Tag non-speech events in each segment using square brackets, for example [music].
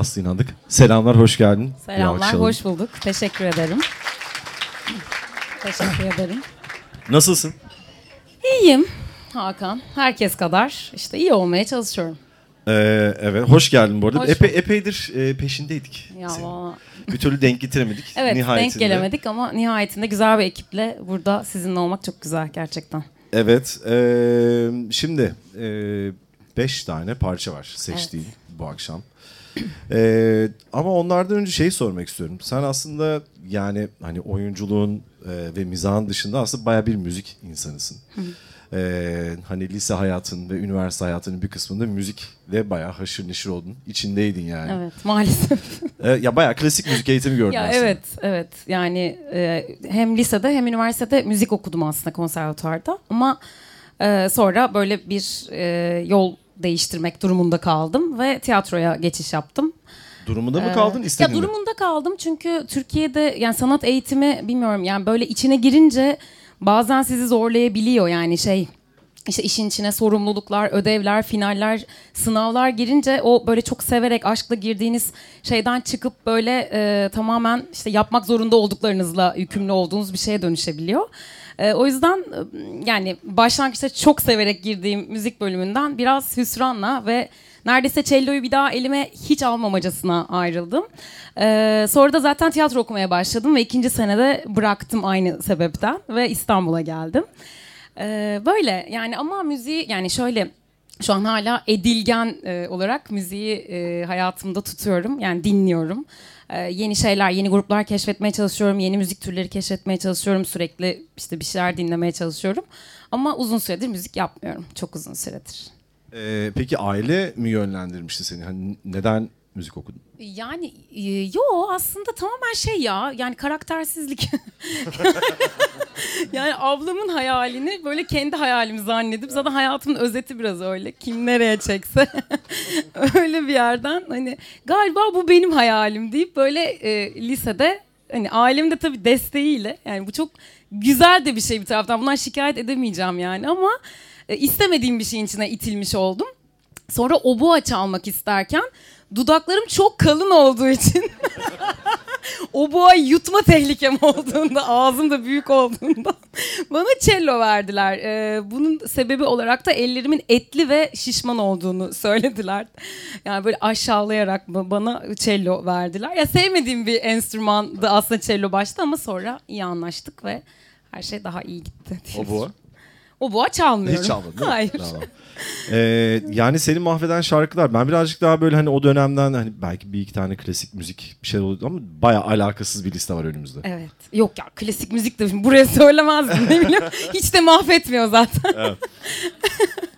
Aslı İnandık. Selamlar, hoş geldin. Selamlar, hoş bulduk. Teşekkür ederim. Teşekkür ederim. Nasılsın? İyiyim Hakan. Herkes kadar işte iyi olmaya çalışıyorum. Ee, evet, hoş geldin bu arada. Hoş Epe, bulduk. epeydir e, peşindeydik. Ya senin. valla. Bir türlü denk getiremedik. [laughs] Evet Nihayetinde. denk gelemedik ama nihayetinde güzel bir ekiple burada sizinle olmak çok güzel gerçekten. Evet, e, şimdi e, beş tane parça var seçtiğin bu akşam. E, ama onlardan önce şeyi sormak istiyorum. Sen aslında yani hani oyunculuğun e, ve mizahın dışında aslında baya bir müzik insanısın. E, hani lise hayatın ve üniversite hayatının bir kısmında müzikle bayağı haşır neşir oldun. İçindeydin yani. Evet maalesef. [laughs] E, ya bayağı klasik müzik eğitimi gördün ya aslında. evet evet yani e, hem lisede hem üniversitede müzik okudum aslında konservatuvarda ama e, sonra böyle bir e, yol değiştirmek durumunda kaldım ve tiyatroya geçiş yaptım. Durumunda mı Ee, kaldın istedin Ya mi? durumunda kaldım çünkü Türkiye'de yani sanat eğitimi bilmiyorum yani böyle içine girince bazen sizi zorlayabiliyor yani şey işte işin içine sorumluluklar, ödevler, finaller, sınavlar girince o böyle çok severek aşkla girdiğiniz şeyden çıkıp böyle e, tamamen işte yapmak zorunda olduklarınızla yükümlü olduğunuz bir şeye dönüşebiliyor. E, o yüzden e, yani başlangıçta çok severek girdiğim müzik bölümünden biraz hüsranla ve neredeyse cello'yu bir daha elime hiç almamacasına ayrıldım. E, sonra da zaten tiyatro okumaya başladım ve ikinci senede bıraktım aynı sebepten ve İstanbul'a geldim. E, böyle yani ama müziği yani şöyle şu an hala edilgen e, olarak müziği e, hayatımda tutuyorum. Yani dinliyorum. E, yeni şeyler, yeni gruplar keşfetmeye çalışıyorum. Yeni müzik türleri keşfetmeye çalışıyorum. Sürekli işte bir şeyler dinlemeye çalışıyorum. Ama uzun süredir müzik yapmıyorum. Çok uzun süredir. Ee, peki aile mi yönlendirmişti seni? Hani neden müzik okudun? Yani e, yo aslında tamamen şey ya yani karaktersizlik. [laughs] yani ablamın hayalini böyle kendi hayalimi zannedip zaten hayatımın özeti biraz öyle. Kim nereye çekse [laughs] öyle bir yerden hani galiba bu benim hayalim deyip böyle e, lisede hani ailemin de tabii desteğiyle yani bu çok güzel de bir şey bir taraftan. Bundan şikayet edemeyeceğim yani ama e, istemediğim bir şeyin içine itilmiş oldum. Sonra obua çalmak isterken dudaklarım çok kalın olduğu için [laughs] obua yutma tehlikem olduğunda, ağzım da büyük olduğunda [laughs] bana cello verdiler. Ee, bunun sebebi olarak da ellerimin etli ve şişman olduğunu söylediler. Yani böyle aşağılayarak ba- bana cello verdiler. Ya sevmediğim bir enstrümandı aslında cello başta ama sonra iyi anlaştık ve her şey daha iyi gitti. O bu. Obua çalmıyorum. Hiç çalmadın değil mi? Hayır. Tamam. Ee, yani seni mahveden şarkılar. Ben birazcık daha böyle hani o dönemden hani belki bir iki tane klasik müzik bir şey oldu ama bayağı alakasız bir liste var önümüzde. Evet. Yok ya klasik müzik de şimdi buraya [laughs] söylemezdim ne bileyim. Hiç de mahvetmiyor zaten.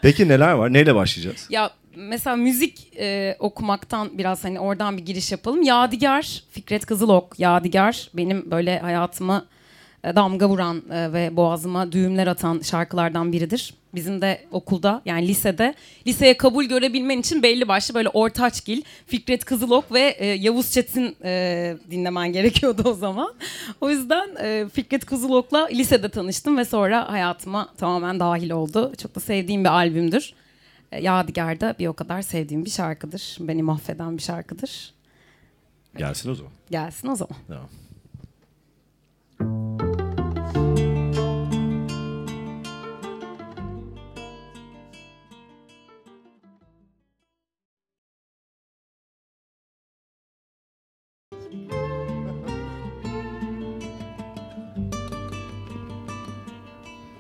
Peki neler var? Neyle başlayacağız? ya mesela müzik e, okumaktan biraz hani oradan bir giriş yapalım. Yadigar, Fikret Kızılok, Yadigar benim böyle hayatıma e, damga vuran e, ve boğazıma düğümler atan şarkılardan biridir. Bizim de okulda yani lisede liseye kabul görebilmen için belli başlı böyle Ortaçgil, Fikret Kızılok ve e, Yavuz Çetin e, dinlemen gerekiyordu o zaman. O yüzden e, Fikret Kızılok'la lisede tanıştım ve sonra hayatıma tamamen dahil oldu. Çok da sevdiğim bir albümdür. E, Yadigar da bir o kadar sevdiğim bir şarkıdır. Beni mahveden bir şarkıdır. Gelsin o zaman. Gelsin o zaman. Tamam.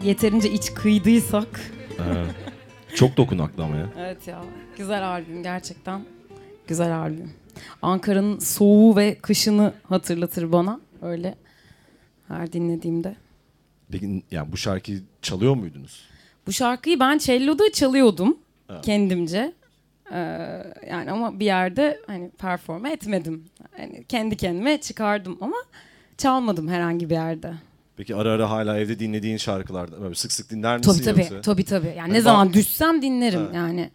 Yeterince iç kıydıysak. Çok dokunaklı ama ya. Evet ya. Güzel albüm gerçekten. Güzel albüm. Ankara'nın soğuğu ve kışını hatırlatır bana. Öyle her dinlediğimde. Peki yani bu şarkıyı çalıyor muydunuz? Bu şarkıyı ben cello'da çalıyordum Evet. kendimce. Ee, yani ama bir yerde hani perform etmedim. Yani kendi kendime çıkardım ama çalmadım herhangi bir yerde. Peki ara ara hala evde dinlediğin şarkılarda böyle sık sık dinler misin Tabii tabii. yoksa? Tabii tabii. Yani Hani ne zaman düşsem dinlerim Ha. yani.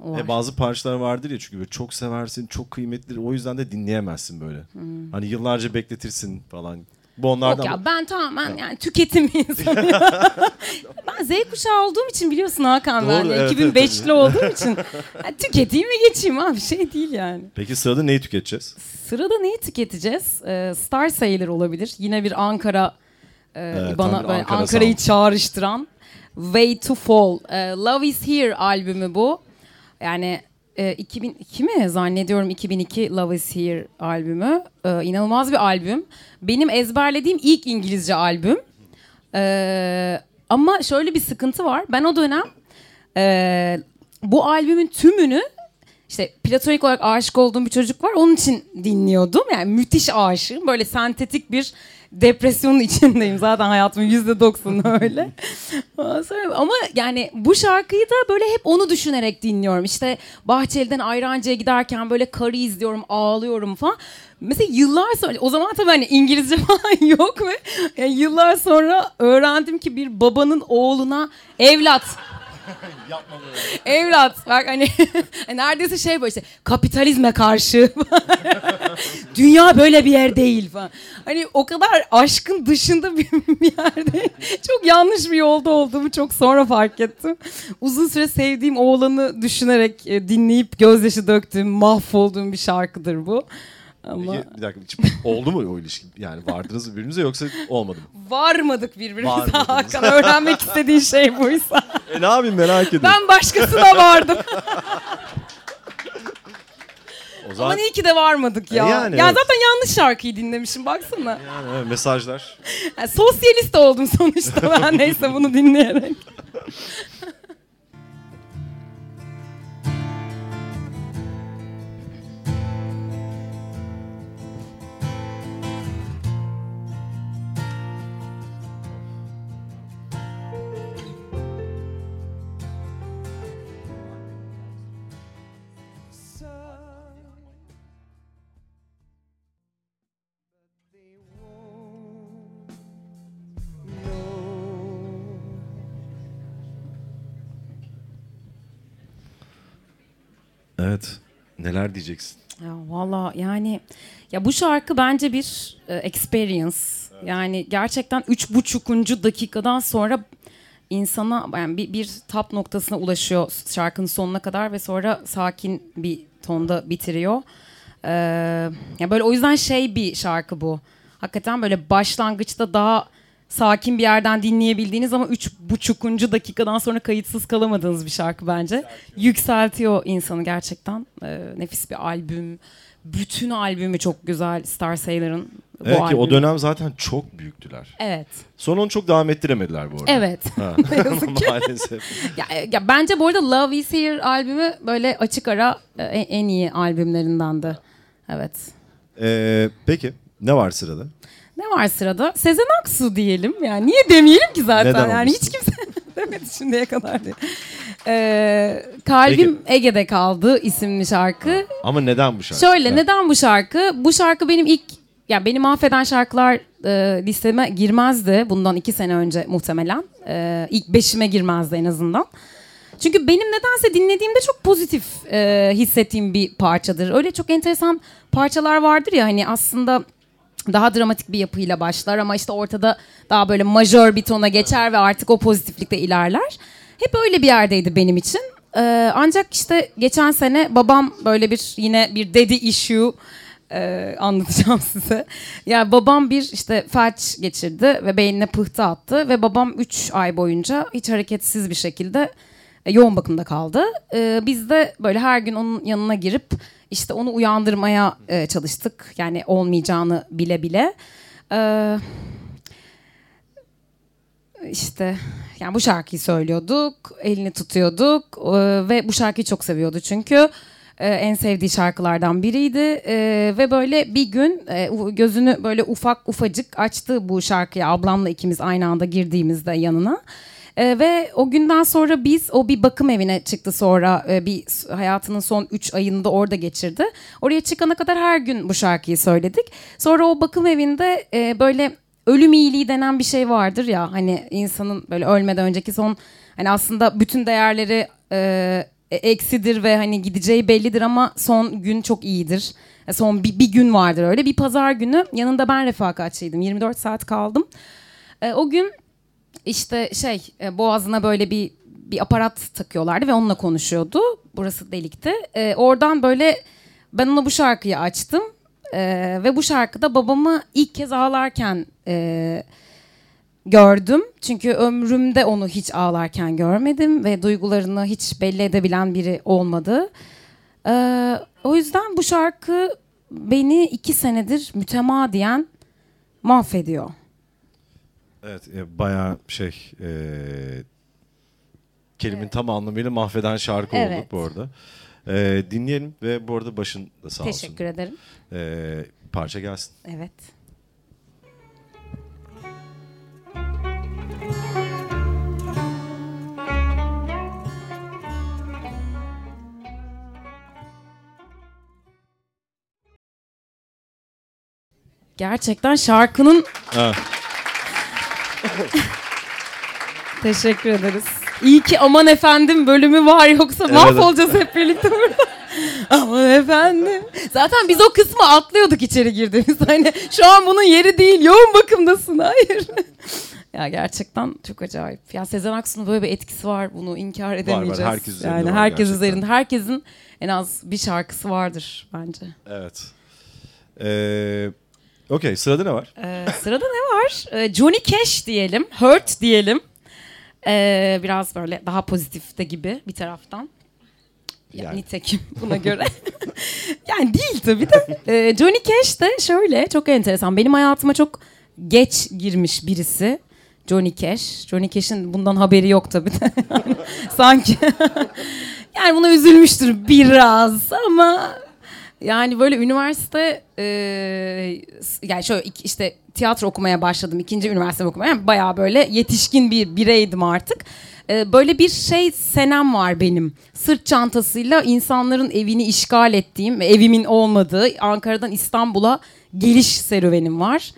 O var. E bazı parçalar vardır ya çünkü böyle çok seversin, çok kıymetlidir. O yüzden de dinleyemezsin böyle. Hmm. Hani yıllarca bekletirsin falan. Bu onlardan Yok ya ben tamamen yani tüketim insanıyım. [laughs] ben Z kuşağı olduğum için biliyorsun Hakan Doğru, ben de evet, 2005'li evet. olduğum için [laughs] yani tüketeyim ve geçeyim abi şey değil yani. Peki sırada neyi tüketeceğiz? Sırada neyi tüketeceğiz? Ee, Star Sailor olabilir. Yine bir Ankara Evet, tam bana böyle Ankara Ankara'yı çağrıştıran Way to Fall. Ee, Love is Here albümü bu. Yani e, 2002 mi zannediyorum 2002 Love is Here albümü. Ee, inanılmaz bir albüm. Benim ezberlediğim ilk İngilizce albüm. Ee, ama şöyle bir sıkıntı var. Ben o dönem e, bu albümün tümünü işte platonik olarak aşık olduğum bir çocuk var. Onun için dinliyordum. Yani müthiş aşığım. Böyle sentetik bir depresyonun içindeyim. Zaten hayatımın yüzde doksanı [laughs] öyle. Ama yani bu şarkıyı da böyle hep onu düşünerek dinliyorum. İşte Bahçeli'den Ayrancı'ya giderken böyle karı izliyorum, ağlıyorum falan. Mesela yıllar sonra, o zaman tabii hani İngilizce [laughs] falan yok ve yani yıllar sonra öğrendim ki bir babanın oğluna evlat [laughs] Evlat bak hani [laughs] neredeyse şey böyle işte kapitalizme karşı [laughs] dünya böyle bir yer değil falan. Hani o kadar aşkın dışında bir, bir yerde çok yanlış bir yolda olduğumu çok sonra fark ettim. Uzun süre sevdiğim oğlanı düşünerek e, dinleyip gözyaşı döktüğüm, mahvolduğum bir şarkıdır bu. Ama Peki bir dakika hiç oldu mu o ilişki? Yani vardınız mı birbirinize yoksa olmadı mı? varmadık birbirimize Varmadınız. Hakan. Öğrenmek istediğin şey buysa. E ne yapayım merak ediyorum. Ben başkasına vardım. o zaman Ama iyi ki de varmadık ya. E yani, ya evet. zaten yanlış şarkıyı dinlemişim baksana. yani evet, mesajlar. Yani sosyalist oldum sonuçta ben [laughs] neyse bunu dinleyerek. Evet. Neler diyeceksin? Ya valla yani ya bu şarkı bence bir e, experience. Yani gerçekten üç buçukuncu dakikadan sonra insana yani bir, bir tap noktasına ulaşıyor şarkının sonuna kadar ve sonra sakin bir tonda bitiriyor. Ee, ya böyle o yüzden şey bir şarkı bu. Hakikaten böyle başlangıçta daha sakin bir yerden dinleyebildiğiniz ama üç buçukuncu dakikadan sonra kayıtsız kalamadığınız bir şarkı bence. Yükseltiyor insanı gerçekten. Ee, nefis bir albüm. Bütün albümü çok güzel Star Sailor'ın. Evet ki o dönem zaten çok büyüktüler. Evet. Sonra onu çok devam ettiremediler bu arada. Evet. Ha. [laughs] [laughs] Ne yazık ki. Maalesef. Ya, ya bence bu arada Love Is Here albümü böyle açık ara e, en, en iyi albümlerindendi. Evet. Ee, peki ne var sırada? Ne var sırada? Sezen Aksu diyelim. Yani niye demeyelim ki zaten? Neden yani hiç kimse [laughs] demedi şimdiye kadar diye. Ee, Kalbim Ege'de kaldı isimli şarkı. Ama neden bu şarkı? Şöyle Ha. neden bu şarkı? Bu şarkı benim ilk ya benim affeden şarkılar e, listeme girmezdi bundan iki sene önce muhtemelen. E, ilk beşime girmezdi en azından. Çünkü benim nedense dinlediğimde çok pozitif e, hissettiğim bir parçadır. Öyle çok enteresan parçalar vardır ya hani aslında daha dramatik bir yapıyla başlar ama işte ortada daha böyle majör bir tona geçer ve artık o pozitiflikte ilerler. Hep öyle bir yerdeydi benim için. Ee, ancak işte geçen sene babam böyle bir yine bir dedi issue e, anlatacağım [laughs] size. Ya babam bir işte felç geçirdi ve beynine pıhtı attı ve babam 3 ay boyunca hiç hareketsiz bir şekilde e, yoğun bakımda kaldı. E, biz de böyle her gün onun yanına girip işte onu uyandırmaya e, çalıştık. Yani olmayacağını bile bile. E, işte yani bu şarkıyı söylüyorduk, elini tutuyorduk e, ve bu şarkıyı çok seviyordu çünkü e, en sevdiği şarkılardan biriydi E, ve böyle bir gün e, gözünü böyle ufak ufacık açtı bu şarkıya ablamla ikimiz aynı anda girdiğimizde yanına. E, ve o günden sonra biz o bir bakım evine çıktı sonra e, bir hayatının son 3 ayında orada geçirdi. Oraya çıkana kadar her gün bu şarkıyı söyledik. Sonra o bakım evinde e, böyle ölüm iyiliği denen bir şey vardır ya hani insanın böyle ölmeden önceki son hani aslında bütün değerleri e, eksidir ve hani gideceği bellidir ama son gün çok iyidir. Son bir, bir gün vardır öyle. Bir pazar günü yanında ben refakatçiydim. 24 saat kaldım. E, o gün işte şey e, boğazına böyle bir bir aparat takıyorlardı ve onunla konuşuyordu. Burası delikti. E, oradan böyle ben ona bu şarkıyı açtım. E, ve bu şarkıda babamı ilk kez ağlarken e, gördüm. Çünkü ömrümde onu hiç ağlarken görmedim ve duygularını hiç belli edebilen biri olmadı. Ee, o yüzden bu şarkı beni iki senedir mütemadiyen mahvediyor. Evet e, bayağı şey e, kelimenin evet. tam anlamıyla mahveden şarkı evet. oldu bu arada. E, dinleyelim ve bu arada başın da sağ olsun. Teşekkür ederim. E, parça gelsin. Evet. Gerçekten şarkının... Evet. Teşekkür ederiz. İyi ki aman efendim bölümü var yoksa evet. mahvolacağız hep birlikte burada. [laughs] aman efendim. Zaten biz o kısmı atlıyorduk içeri girdiğimiz. Hani şu an bunun yeri değil. Yoğun bakımdasın. Hayır. ya gerçekten çok acayip. Ya Sezen Aksu'nun böyle bir etkisi var. Bunu inkar edemeyeceğiz. Var var. Herkes üzerinde yani herkes gerçekten. üzerinde. Herkesin en az bir şarkısı vardır bence. Evet. Ee, Okey sırada ne var? Ee, sırada ne var? Ee, Johnny Cash diyelim. Hurt diyelim. Ee, biraz böyle daha pozitif de gibi bir taraftan. Yani, yani. Nitekim buna [laughs] göre. [laughs] yani değil tabii de. Ee, Johnny Cash de şöyle çok enteresan. Benim hayatıma çok geç girmiş birisi. Johnny Cash. Johnny Cash'in bundan haberi yok tabii de. [laughs] Sanki. yani buna üzülmüştür biraz ama yani böyle üniversite e, yani şöyle işte tiyatro okumaya başladım. ikinci üniversite okumaya. Yani bayağı böyle yetişkin bir bireydim artık. E, böyle bir şey senem var benim. Sırt çantasıyla insanların evini işgal ettiğim, evimin olmadığı Ankara'dan İstanbul'a geliş serüvenim var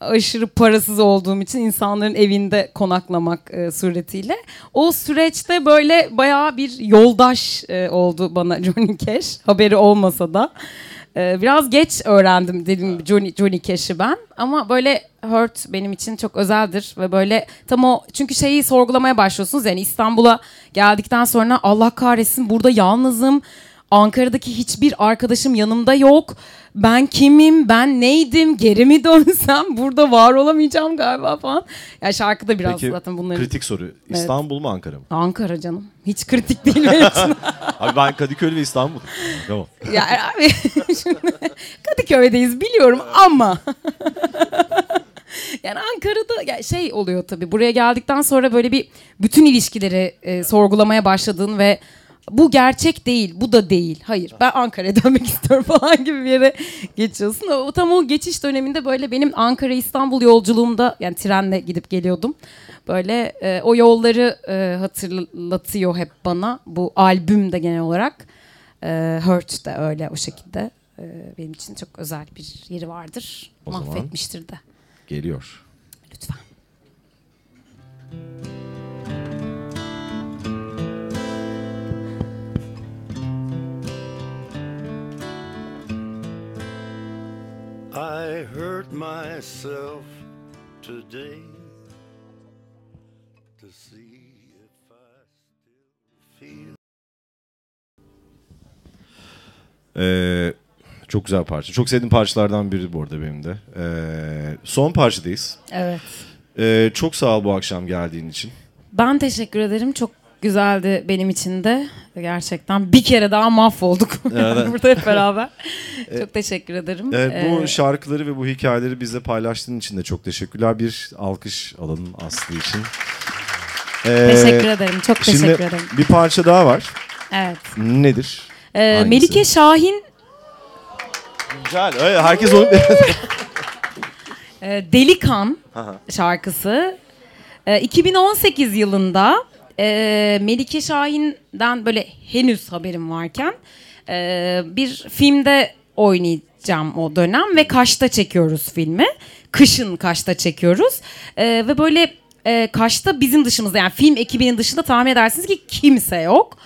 aşırı parasız olduğum için insanların evinde konaklamak e, suretiyle. O süreçte böyle bayağı bir yoldaş e, oldu bana [laughs] Johnny Cash. Haberi olmasa da. E, biraz geç öğrendim dediğim gibi Johnny, Johnny Cash'i ben. Ama böyle Hurt benim için çok özeldir ve böyle tam o çünkü şeyi sorgulamaya başlıyorsunuz yani İstanbul'a geldikten sonra Allah kahretsin burada yalnızım. Ankara'daki hiçbir arkadaşım yanımda yok ben kimim, ben neydim, geri mi dönsem [laughs] burada var olamayacağım galiba falan. Ya şarkıda biraz Peki, zaten bunları. kritik soru. İstanbul evet. mu Ankara mı? Ankara canım. Hiç kritik değil benim için. [laughs] abi ben Kadıköy ve İstanbul. Tamam. [laughs] ya abi Kadıköy'deyiz biliyorum ama yani Ankara'da yani şey oluyor tabii. Buraya geldikten sonra böyle bir bütün ilişkileri e, sorgulamaya başladığın ve bu gerçek değil, bu da değil. Hayır, ben Ankara'ya [laughs] dönmek istiyorum falan gibi bir yere geçiyorsun. O tam o geçiş döneminde böyle benim Ankara İstanbul yolculuğumda yani trenle gidip geliyordum. Böyle e, o yolları e, hatırlatıyor hep bana. Bu albüm de genel olarak e, Hurt de öyle o şekilde. E, benim için çok özel bir yeri vardır. O Mahvetmiştir de. Geliyor. Lütfen. I hurt myself today to see if I still feel. Ee, çok güzel parça. Çok sevdiğim parçalardan biri bu arada benim de. Ee, son parçadayız. Evet. Ee, çok sağ ol bu akşam geldiğin için. Ben teşekkür ederim. Çok güzeldi benim için de. Gerçekten bir kere daha mahvolduk [laughs] evet. burada hep beraber. [laughs] çok teşekkür ederim. Evet, bu ee, şarkıları ve bu hikayeleri bizle paylaştığın için de çok teşekkürler. Bir alkış alalım Aslı için. Ee, teşekkür ederim. Çok teşekkür şimdi ederim. bir parça daha var. Evet. Nedir? Ee, Melike Şahin. Güzel. Öyle, herkes onu [laughs] ee, Delikan şarkısı. Ee, 2018 yılında e, Melike Şahin'den böyle henüz haberim varken e, bir filmde oynayacağım o dönem ve Kaş'ta çekiyoruz filmi. Kışın Kaş'ta çekiyoruz e, ve böyle e, Kaş'ta bizim dışımızda yani film ekibinin dışında tahmin edersiniz ki kimse yok.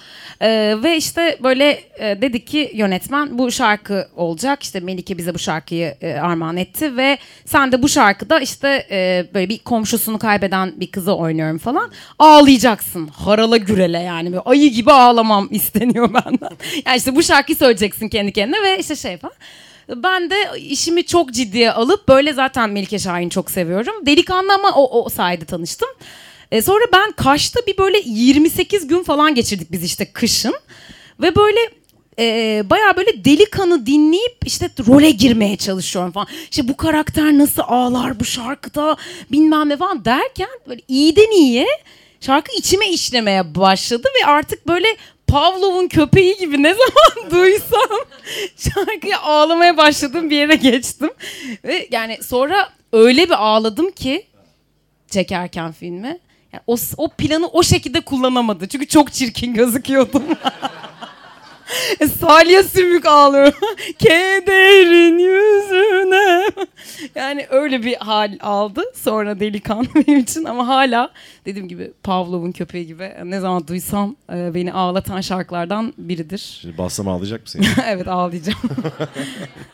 Ee, ve işte böyle e, dedik ki yönetmen bu şarkı olacak. İşte Melike bize bu şarkıyı e, armağan etti ve sen de bu şarkıda işte e, böyle bir komşusunu kaybeden bir kızı oynuyorum falan. Ağlayacaksın. Harala gürele yani. Böyle ayı gibi ağlamam [laughs] isteniyor benden. Yani işte bu şarkıyı söyleyeceksin kendi kendine ve işte şey falan. Ben de işimi çok ciddiye alıp böyle zaten Melike Şahin'i çok seviyorum. Delikanlı ama o, o sayede tanıştım. E, sonra ben Kaş'ta bir böyle 28 gün falan geçirdik biz işte kışın. Ve böyle e, baya böyle delikanı dinleyip işte role girmeye çalışıyorum falan. İşte bu karakter nasıl ağlar bu şarkıda bilmem ne falan derken böyle iyiden iyiye şarkı içime işlemeye başladı ve artık böyle Pavlov'un köpeği gibi ne [laughs] zaman duysam şarkıya ağlamaya başladığım bir yere geçtim. Ve yani sonra öyle bir ağladım ki çekerken filmi. Yani o, o planı o şekilde kullanamadı. Çünkü çok çirkin gözüküyordum. [laughs] Salya sümük ağlıyor. [laughs] Kederin yüzüne. Yani öyle bir hal aldı. Sonra delikanlı [laughs] benim için ama hala dediğim gibi Pavlov'un köpeği gibi ne zaman duysam e, beni ağlatan şarkılardan biridir. Şimdi bassam ağlayacak mısın? evet ağlayacağım.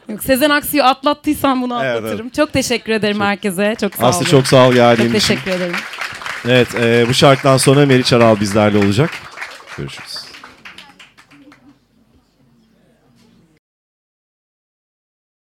Yok Sezen Aksu'yu atlattıysan bunu Evet, atlatırım. Çok teşekkür ederim herkese. Çok sağ Aslı olun. çok sağ ol geldiğin Çok için. teşekkür ederim. Evet e, bu şarkıdan sonra Meriç Aral bizlerle olacak. Görüşürüz.